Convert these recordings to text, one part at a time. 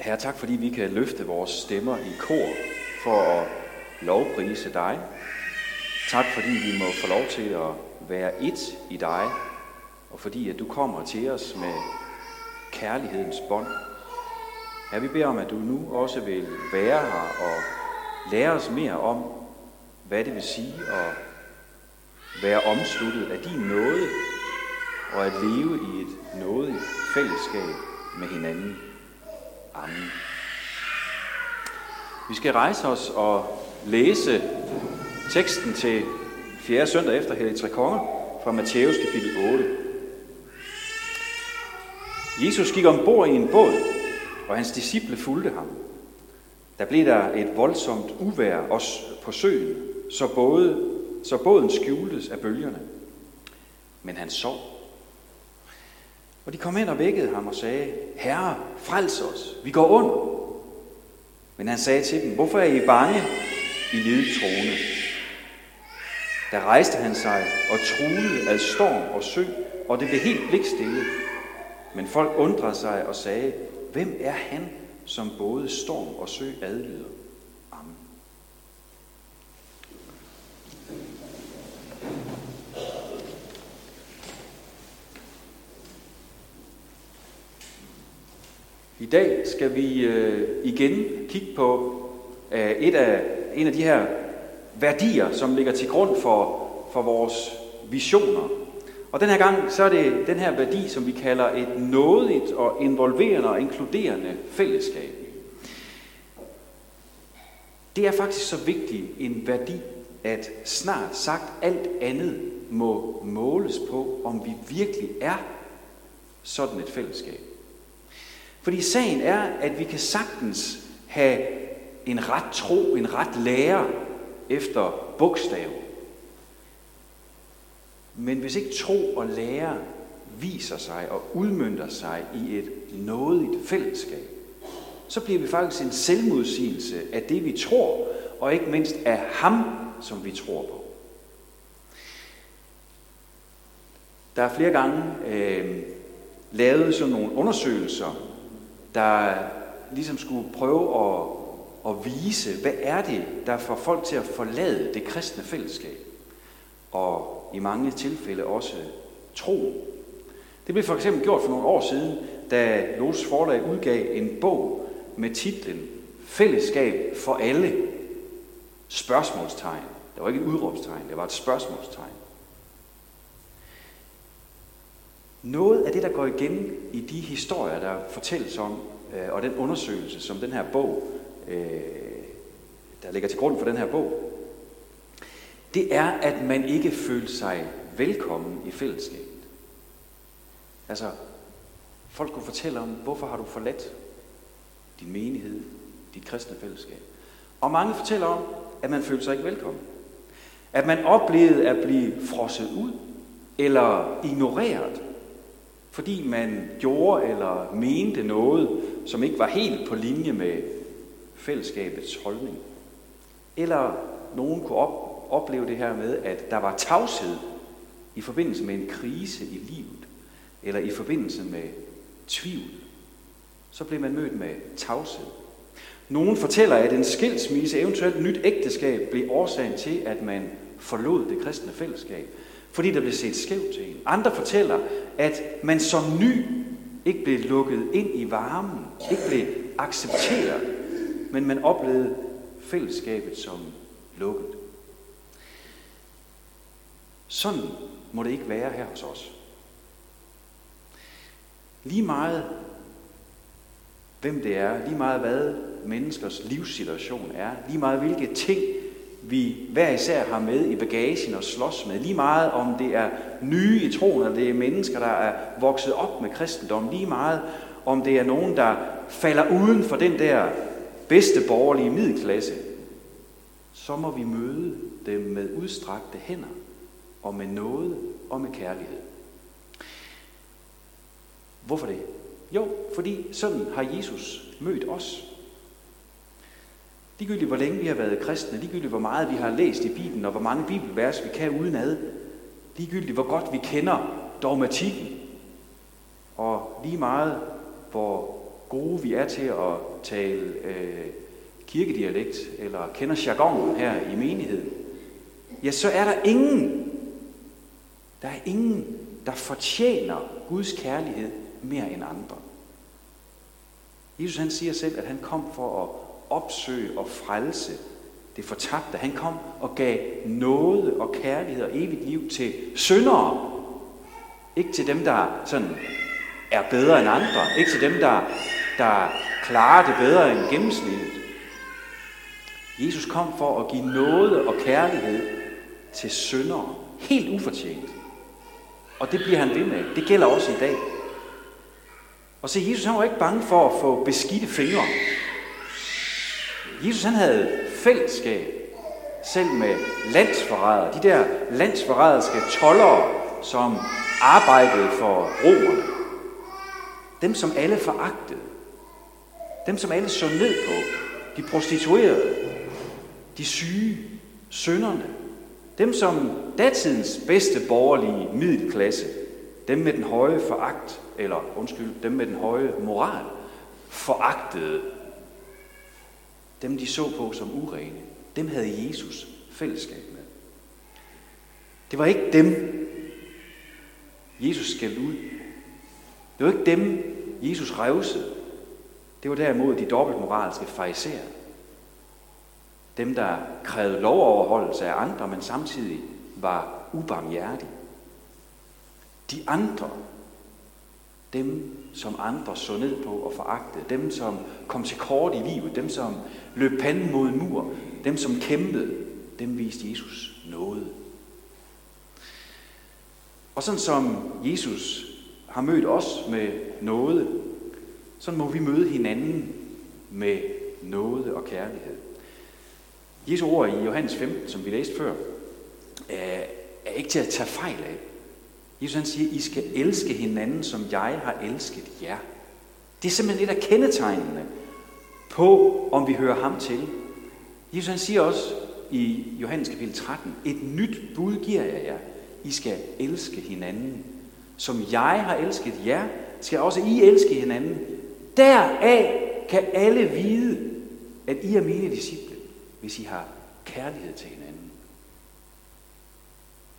Herre, tak fordi vi kan løfte vores stemmer i kor for at lovprise dig. Tak fordi vi må få lov til at være et i dig, og fordi at du kommer til os med kærlighedens bånd. Herre, vi beder om, at du nu også vil være her og lære os mere om, hvad det vil sige at være omsluttet af din nåde og at leve i et nådigt fællesskab med hinanden. Amen. Vi skal rejse os og læse teksten til 4. søndag efter Hellig Tre Konger fra Matthæus kapitel 8. Jesus gik ombord i en båd, og hans disciple fulgte ham. Der blev der et voldsomt uvær også på søen, så, både, så båden skjultes af bølgerne. Men han sov. Og de kom hen og vækkede ham og sagde, Herre, frels os, vi går under. Men han sagde til dem, hvorfor er I bange, I troende? Der rejste han sig og truede af storm og sø, og det blev helt blikstille. Men folk undrede sig og sagde, hvem er han, som både storm og sø adlyder? Amen. Dag skal vi øh, igen kigge på øh, et af, en af de her værdier, som ligger til grund for, for vores visioner. Og den her gang, så er det den her værdi, som vi kalder et nådigt og involverende og inkluderende fællesskab. Det er faktisk så vigtig en værdi, at snart sagt alt andet må måles på, om vi virkelig er sådan et fællesskab. Fordi sagen er, at vi kan sagtens have en ret tro, en ret lære efter bogstav. Men hvis ikke tro og lære viser sig og udmyndter sig i et nådigt fællesskab, så bliver vi faktisk en selvmodsigelse af det, vi tror, og ikke mindst af ham, som vi tror på. Der er flere gange øh, lavet sådan nogle undersøgelser der ligesom skulle prøve at, at vise, hvad er det, der får folk til at forlade det kristne fællesskab. Og i mange tilfælde også tro. Det blev for eksempel gjort for nogle år siden, da Los forlag udgav en bog med titlen Fællesskab for alle. Spørgsmålstegn. Det var ikke et udråbstegn, det var et spørgsmålstegn. Noget af det, der går igen i de historier, der fortælles om, øh, og den undersøgelse, som den her bog, øh, der ligger til grund for den her bog, det er, at man ikke føler sig velkommen i fællesskabet. Altså, folk kunne fortælle om, hvorfor har du forladt din menighed, dit kristne fællesskab. Og mange fortæller om, at man føler sig ikke velkommen. At man oplevede at blive frosset ud, eller ignoreret, fordi man gjorde eller mente noget, som ikke var helt på linje med fællesskabets holdning. Eller nogen kunne op, opleve det her med, at der var tavshed i forbindelse med en krise i livet, eller i forbindelse med tvivl. Så blev man mødt med tavshed. Nogen fortæller, at en skilsmisse, eventuelt nyt ægteskab, blev årsagen til, at man forlod det kristne fællesskab fordi der blev set skævt til en. Andre fortæller, at man som ny ikke blev lukket ind i varmen, ikke blev accepteret, men man oplevede fællesskabet som lukket. Sådan må det ikke være her hos os. Lige meget hvem det er, lige meget hvad menneskers livssituation er, lige meget hvilke ting vi hver især har med i bagagen og slås med. Lige meget om det er nye i troen, eller det er mennesker, der er vokset op med kristendom. Lige meget om det er nogen, der falder uden for den der bedste borgerlige middelklasse. Så må vi møde dem med udstrakte hænder og med noget og med kærlighed. Hvorfor det? Jo, fordi sådan har Jesus mødt os. Ligegyldigt hvor længe vi har været kristne, ligegyldigt hvor meget vi har læst i Bibelen, og hvor mange bibelvers vi kan udenad, ligegyldigt hvor godt vi kender dogmatikken, og lige meget hvor gode vi er til at tale øh, kirkedialekt, eller kender jargonen her i menigheden, ja, så er der ingen, der er ingen, der fortjener Guds kærlighed mere end andre. Jesus han siger selv, at han kom for at opsøge og frelse det fortabte. Han kom og gav nåde og kærlighed og evigt liv til syndere. Ikke til dem, der sådan er bedre end andre. Ikke til dem, der, der klarer det bedre end gennemsnittet. Jesus kom for at give nåde og kærlighed til syndere. Helt ufortjent. Og det bliver han ved med. Det gælder også i dag. Og se, Jesus han var ikke bange for at få beskidte fingre. Jesus han havde fællesskab, selv med landsforrædere. De der landsforræderske tollere, som arbejdede for romerne. Dem, som alle foragtede. Dem, som alle så ned på. De prostituerede. De syge. Sønderne. Dem, som datidens bedste borgerlige middelklasse. Dem med den høje foragt, eller undskyld, dem med den høje moral, foragtede dem de så på som urene, dem havde Jesus fællesskab med. Det var ikke dem, Jesus skældte ud. Det var ikke dem, Jesus revsede. Det var derimod de dobbeltmoralske fariserer. Dem, der krævede lovoverholdelse af andre, men samtidig var ubarmhjertige. De andre, dem, som andre så ned på og foragtede. Dem, som kom til kort i livet. Dem, som løb panden mod en mur. Dem, som kæmpede. Dem viste Jesus noget. Og sådan som Jesus har mødt os med noget, så må vi møde hinanden med noget og kærlighed. Jesu ord i Johannes 15, som vi læste før, er ikke til at tage fejl af. Jesus han siger, I skal elske hinanden, som jeg har elsket jer. Det er simpelthen et af kendetegnene på, om vi hører ham til. Jesus han siger også i Johannes kapitel 13, et nyt bud giver jeg jer. I skal elske hinanden. Som jeg har elsket jer, skal også I elske hinanden. Deraf kan alle vide, at I er mine disciple, hvis I har kærlighed til hinanden.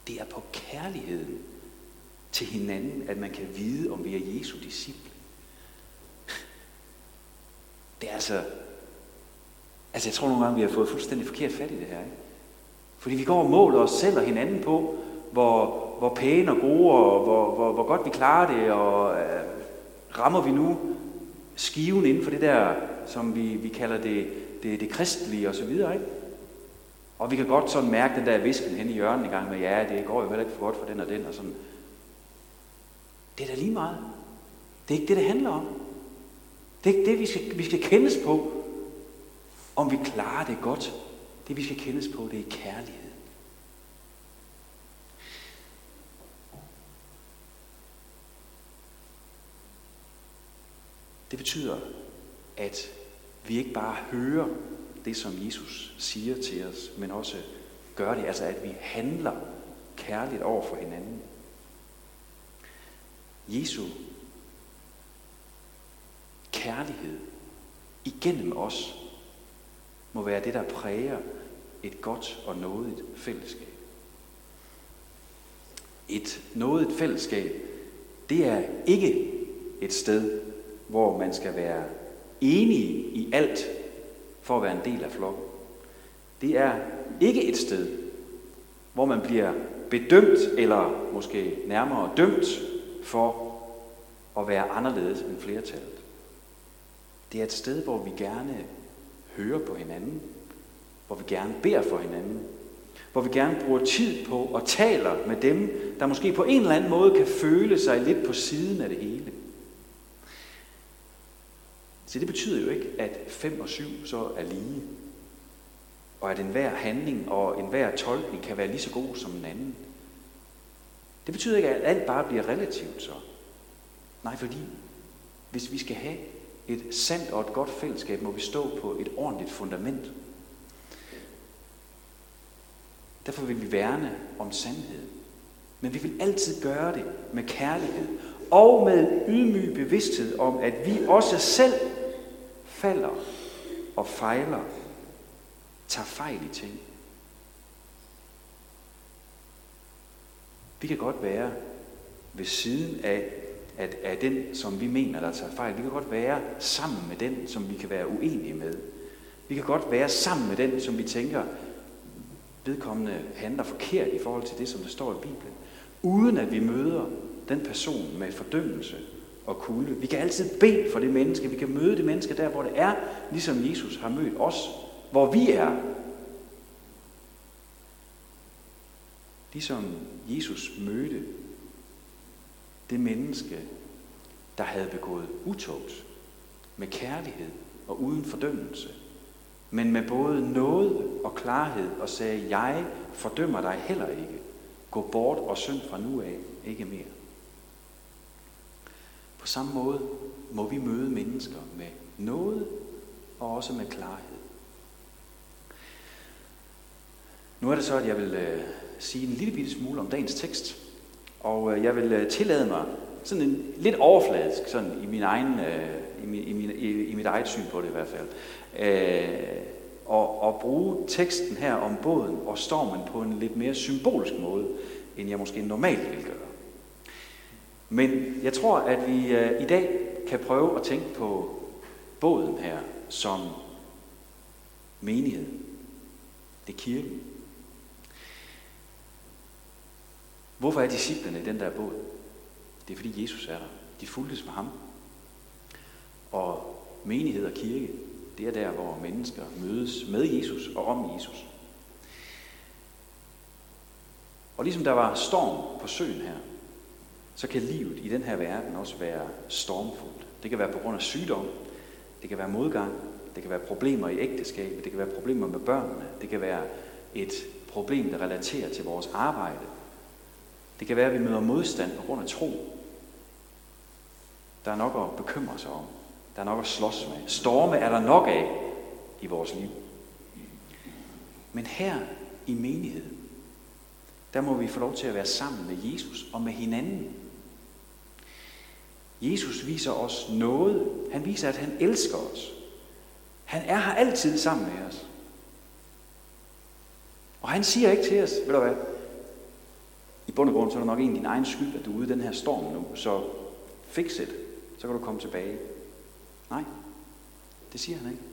Det er på kærligheden, til hinanden, at man kan vide, om vi er Jesu disciple. Det er altså... Altså, jeg tror nogle gange, vi har fået fuldstændig forkert fat i det her. Ikke? Fordi vi går og måler os selv og hinanden på, hvor, hvor pæne og gode, og hvor, hvor, hvor godt vi klarer det, og øh, rammer vi nu skiven inden for det der, som vi, vi kalder det, det, det kristelige og så videre, ikke? Og vi kan godt sådan mærke den der visken hen i hjørnet en gang med, ja, det går jo heller ikke for godt for den og den, og sådan. Det er da lige meget. Det er ikke det, det handler om. Det er ikke det, vi skal, vi skal kendes på, om vi klarer det godt. Det, vi skal kendes på, det er kærlighed. Det betyder, at vi ikke bare hører det, som Jesus siger til os, men også gør det, altså at vi handler kærligt over for hinanden. Jesu kærlighed igennem os må være det, der præger et godt og nådigt fællesskab. Et nådigt fællesskab, det er ikke et sted, hvor man skal være enige i alt for at være en del af flokken. Det er ikke et sted, hvor man bliver bedømt eller måske nærmere dømt for at være anderledes end flertallet. Det er et sted, hvor vi gerne hører på hinanden, hvor vi gerne beder for hinanden, hvor vi gerne bruger tid på og taler med dem, der måske på en eller anden måde kan føle sig lidt på siden af det hele. Så det betyder jo ikke, at 5 og 7 så er lige, og at enhver handling og enhver tolkning kan være lige så god som en anden. Det betyder ikke, at alt bare bliver relativt så. Nej, fordi hvis vi skal have et sandt og et godt fællesskab, må vi stå på et ordentligt fundament. Derfor vil vi værne om sandheden. Men vi vil altid gøre det med kærlighed og med ydmyg bevidsthed om, at vi også selv falder og fejler, tager fejl i ting. Vi kan godt være ved siden af, at, af den, som vi mener, der tager fejl. Vi kan godt være sammen med den, som vi kan være uenige med. Vi kan godt være sammen med den, som vi tænker, vedkommende handler forkert i forhold til det, som der står i Bibelen, uden at vi møder den person med fordømmelse og kulde. Vi kan altid bede for det menneske. Vi kan møde det menneske der, hvor det er, ligesom Jesus har mødt os, hvor vi er. Ligesom Jesus mødte det menneske, der havde begået utugt med kærlighed og uden fordømmelse, men med både noget og klarhed og sagde, jeg fordømmer dig heller ikke. Gå bort og synd fra nu af, ikke mere. På samme måde må vi møde mennesker med noget og også med klarhed. Nu er det så, at jeg vil øh, sige en lille bitte smule om dagens tekst. Og øh, jeg vil øh, tillade mig sådan en lidt overfladisk, sådan i min egen, øh, i, min, i, min, i, i mit eget syn på det i hvert fald, øh, og, og bruge teksten her om båden og stormen på en lidt mere symbolsk måde, end jeg måske normalt vil gøre. Men jeg tror, at vi øh, i dag kan prøve at tænke på båden her som menighed. Det er kirken. Hvorfor er disciplene i den der båd? Det er fordi Jesus er der. De fulgtes med ham. Og menighed og kirke, det er der, hvor mennesker mødes med Jesus og om Jesus. Og ligesom der var storm på søen her, så kan livet i den her verden også være stormfuldt. Det kan være på grund af sygdom, det kan være modgang, det kan være problemer i ægteskabet, det kan være problemer med børnene, det kan være et problem, der relaterer til vores arbejde. Det kan være, at vi møder modstand på grund af tro. Der er nok at bekymre sig om. Der er nok at slås med. Storme er der nok af i vores liv. Men her i menigheden, der må vi få lov til at være sammen med Jesus og med hinanden. Jesus viser os noget. Han viser, at han elsker os. Han er her altid sammen med os. Og han siger ikke til os, ved du hvad, i bund og grund så er det nok egentlig din egen skyld, at du er ude i den her storm nu, så fix it, så kan du komme tilbage. Nej, det siger han ikke.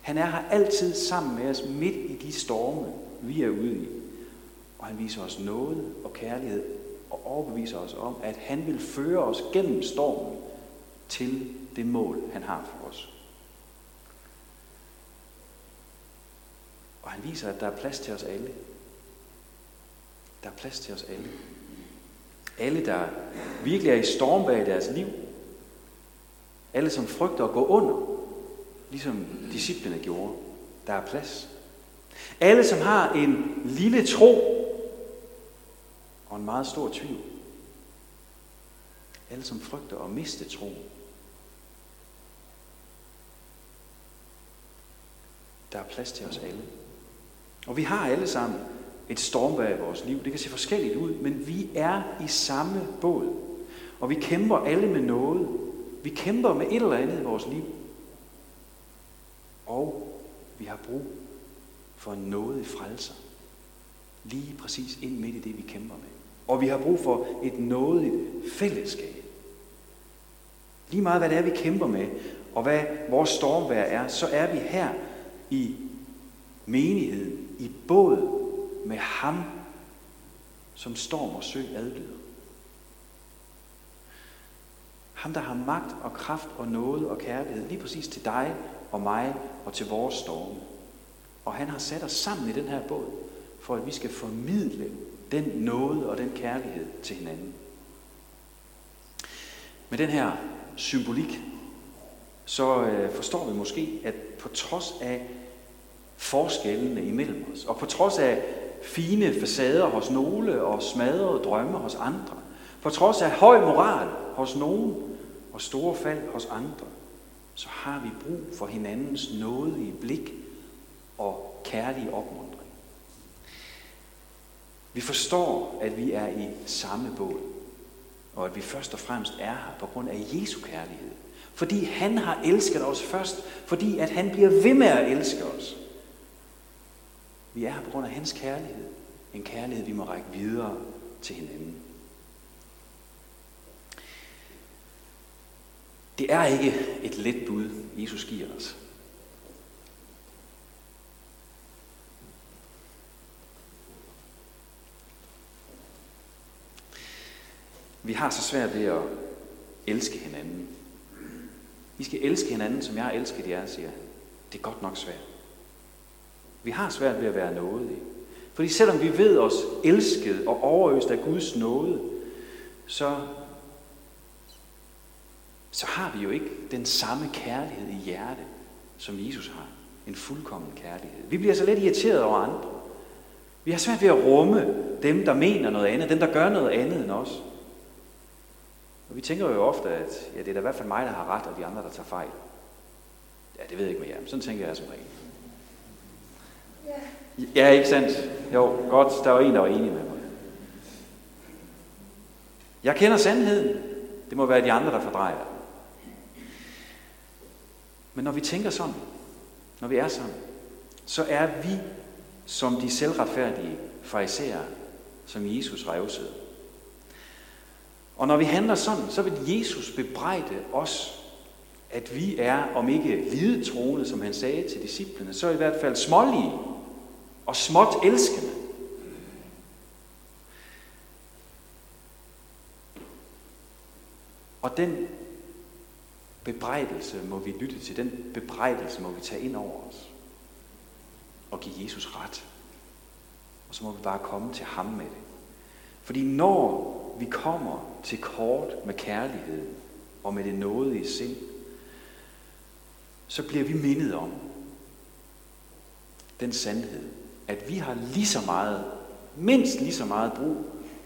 Han er her altid sammen med os midt i de storme, vi er ude i. Og han viser os noget og kærlighed og overbeviser os om, at han vil føre os gennem stormen til det mål, han har for os. Og han viser, at der er plads til os alle. Der er plads til os alle. Alle, der virkelig er i stormbag i deres liv. Alle, som frygter at gå under, ligesom disciplene gjorde. Der er plads. Alle, som har en lille tro og en meget stor tvivl. Alle, som frygter at miste tro. Der er plads til os alle. Og vi har alle sammen et stormvejr i vores liv. Det kan se forskelligt ud, men vi er i samme båd. Og vi kæmper alle med noget. Vi kæmper med et eller andet i vores liv. Og vi har brug for noget i frelser. Lige præcis ind midt i det, vi kæmper med. Og vi har brug for et nådigt fællesskab. Lige meget hvad det er, vi kæmper med, og hvad vores stormvær er, så er vi her i menigheden, i båd med ham, som storm og sø adlyder. Ham, der har magt og kraft og nåde og kærlighed, lige præcis til dig og mig og til vores storme. Og han har sat os sammen i den her båd, for at vi skal formidle den nåde og den kærlighed til hinanden. Med den her symbolik, så øh, forstår vi måske, at på trods af forskellene imellem os, og på trods af fine facader hos nogle og smadrede drømme hos andre, på trods af høj moral hos nogen og store fald hos andre, så har vi brug for hinandens nådige blik og kærlige opmuntring. Vi forstår, at vi er i samme båd. og at vi først og fremmest er her på grund af Jesu kærlighed. Fordi han har elsket os først, fordi at han bliver ved med at elske os. Vi er her på grund af hans kærlighed. En kærlighed, vi må række videre til hinanden. Det er ikke et let bud, Jesus giver os. Vi har så svært ved at elske hinanden. Vi skal elske hinanden, som jeg har elsket jer, siger han. Det er godt nok svært. Vi har svært ved at være nådige. Fordi selvom vi ved os elsket og overøst af Guds nåde, så, så har vi jo ikke den samme kærlighed i hjertet, som Jesus har. En fuldkommen kærlighed. Vi bliver så lidt irriteret over andre. Vi har svært ved at rumme dem, der mener noget andet, dem, der gør noget andet end os. Og vi tænker jo ofte, at ja, det er da i hvert fald mig, der har ret, og de andre, der tager fejl. Ja, det ved jeg ikke med jer, men sådan tænker jeg som regel. Ja, ikke sandt? Jo, godt, der var en, der var enig med mig. Jeg kender sandheden. Det må være de andre, der fordrejer. Men når vi tænker sådan, når vi er sådan, så er vi som de selvretfærdige fariserer, som Jesus revsede. Og når vi handler sådan, så vil Jesus bebrejde os, at vi er, om ikke lidetroende, som han sagde til disciplene, så i hvert fald smålige og småt elskende. Og den bebrejdelse må vi lytte til, den bebrejdelse må vi tage ind over os og give Jesus ret. Og så må vi bare komme til ham med det. Fordi når vi kommer til kort med kærlighed og med det nådige sind, så bliver vi mindet om den sandhed, at vi har lige så meget, mindst lige så meget brug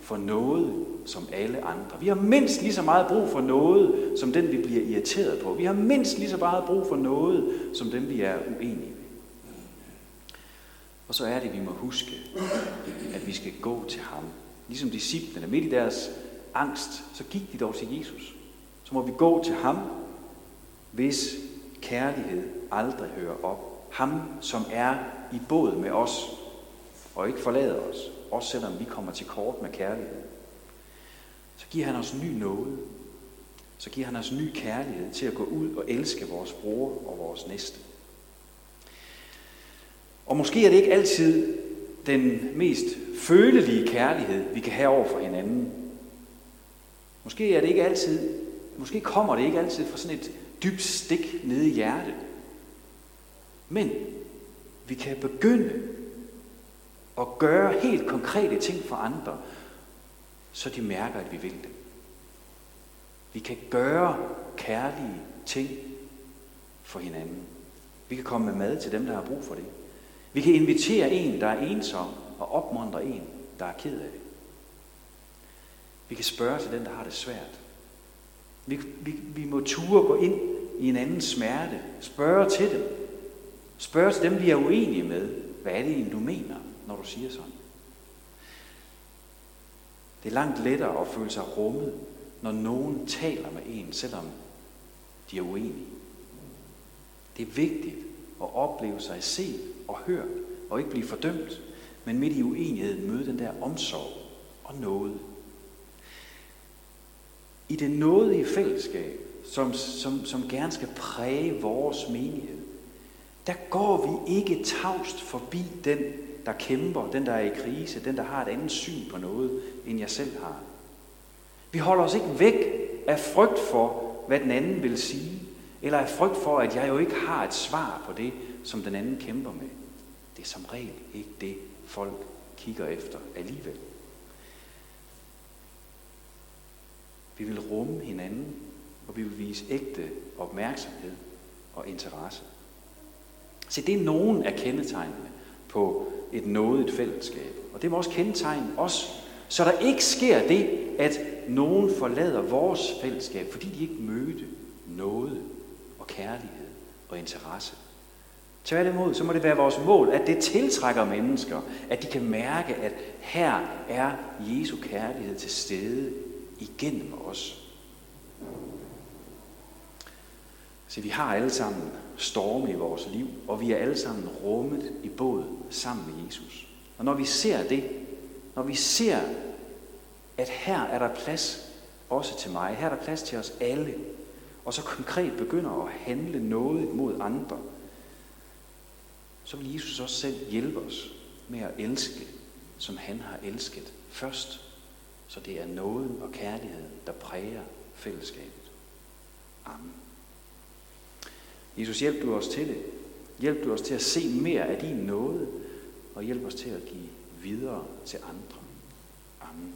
for noget som alle andre. Vi har mindst lige så meget brug for noget, som den vi bliver irriteret på. Vi har mindst lige så meget brug for noget, som den vi er uenige med. Og så er det, vi må huske, at vi skal gå til ham ligesom disciplene, midt i deres angst, så gik de dog til Jesus. Så må vi gå til ham, hvis kærlighed aldrig hører op. Ham, som er i båd med os, og ikke forlader os, også selvom vi kommer til kort med kærlighed. Så giver han os ny nåde. Så giver han os ny kærlighed til at gå ud og elske vores bror og vores næste. Og måske er det ikke altid den mest følelige kærlighed, vi kan have over for hinanden. Måske er det ikke altid, måske kommer det ikke altid fra sådan et dybt stik nede i hjertet. Men vi kan begynde at gøre helt konkrete ting for andre, så de mærker, at vi vil det. Vi kan gøre kærlige ting for hinanden. Vi kan komme med mad til dem, der har brug for det. Vi kan invitere en, der er ensom, og opmuntre en, der er ked af det. Vi kan spørge til den, der har det svært. Vi, vi, vi må ture gå ind i en anden smerte. Spørge til dem. Spørg til dem, vi er uenige med. Hvad er det egentlig, du mener, når du siger sådan? Det er langt lettere at føle sig rummet, når nogen taler med en, selvom de er uenige. Det er vigtigt at opleve sig set og hørt, og ikke blive fordømt, men midt i uenigheden møde den der omsorg og noget. I det nådige fællesskab, som, som, som gerne skal præge vores menighed, der går vi ikke tavst forbi den, der kæmper, den, der er i krise, den, der har et andet syn på noget, end jeg selv har. Vi holder os ikke væk af frygt for, hvad den anden vil sige, eller af frygt for, at jeg jo ikke har et svar på det, som den anden kæmper med. Det er som regel ikke det, folk kigger efter alligevel. Vi vil rumme hinanden, og vi vil vise ægte opmærksomhed og interesse. Se, det er nogen af kendetegnene på et nådigt fællesskab. Og det må også kendetegne os, så der ikke sker det, at nogen forlader vores fællesskab, fordi de ikke mødte noget og kærlighed og interesse. Tværtimod, så må det være vores mål, at det tiltrækker mennesker, at de kan mærke, at her er Jesu kærlighed til stede igennem os. Så vi har alle sammen storme i vores liv, og vi er alle sammen rummet i båd sammen med Jesus. Og når vi ser det, når vi ser, at her er der plads også til mig, her er der plads til os alle, og så konkret begynder at handle noget mod andre, så vil Jesus også selv hjælpe os med at elske, som han har elsket først. Så det er nåden og kærligheden, der præger fællesskabet. Amen. Jesus, hjælp du os til det. Hjælp du os til at se mere af din nåde, og hjælp os til at give videre til andre. Amen.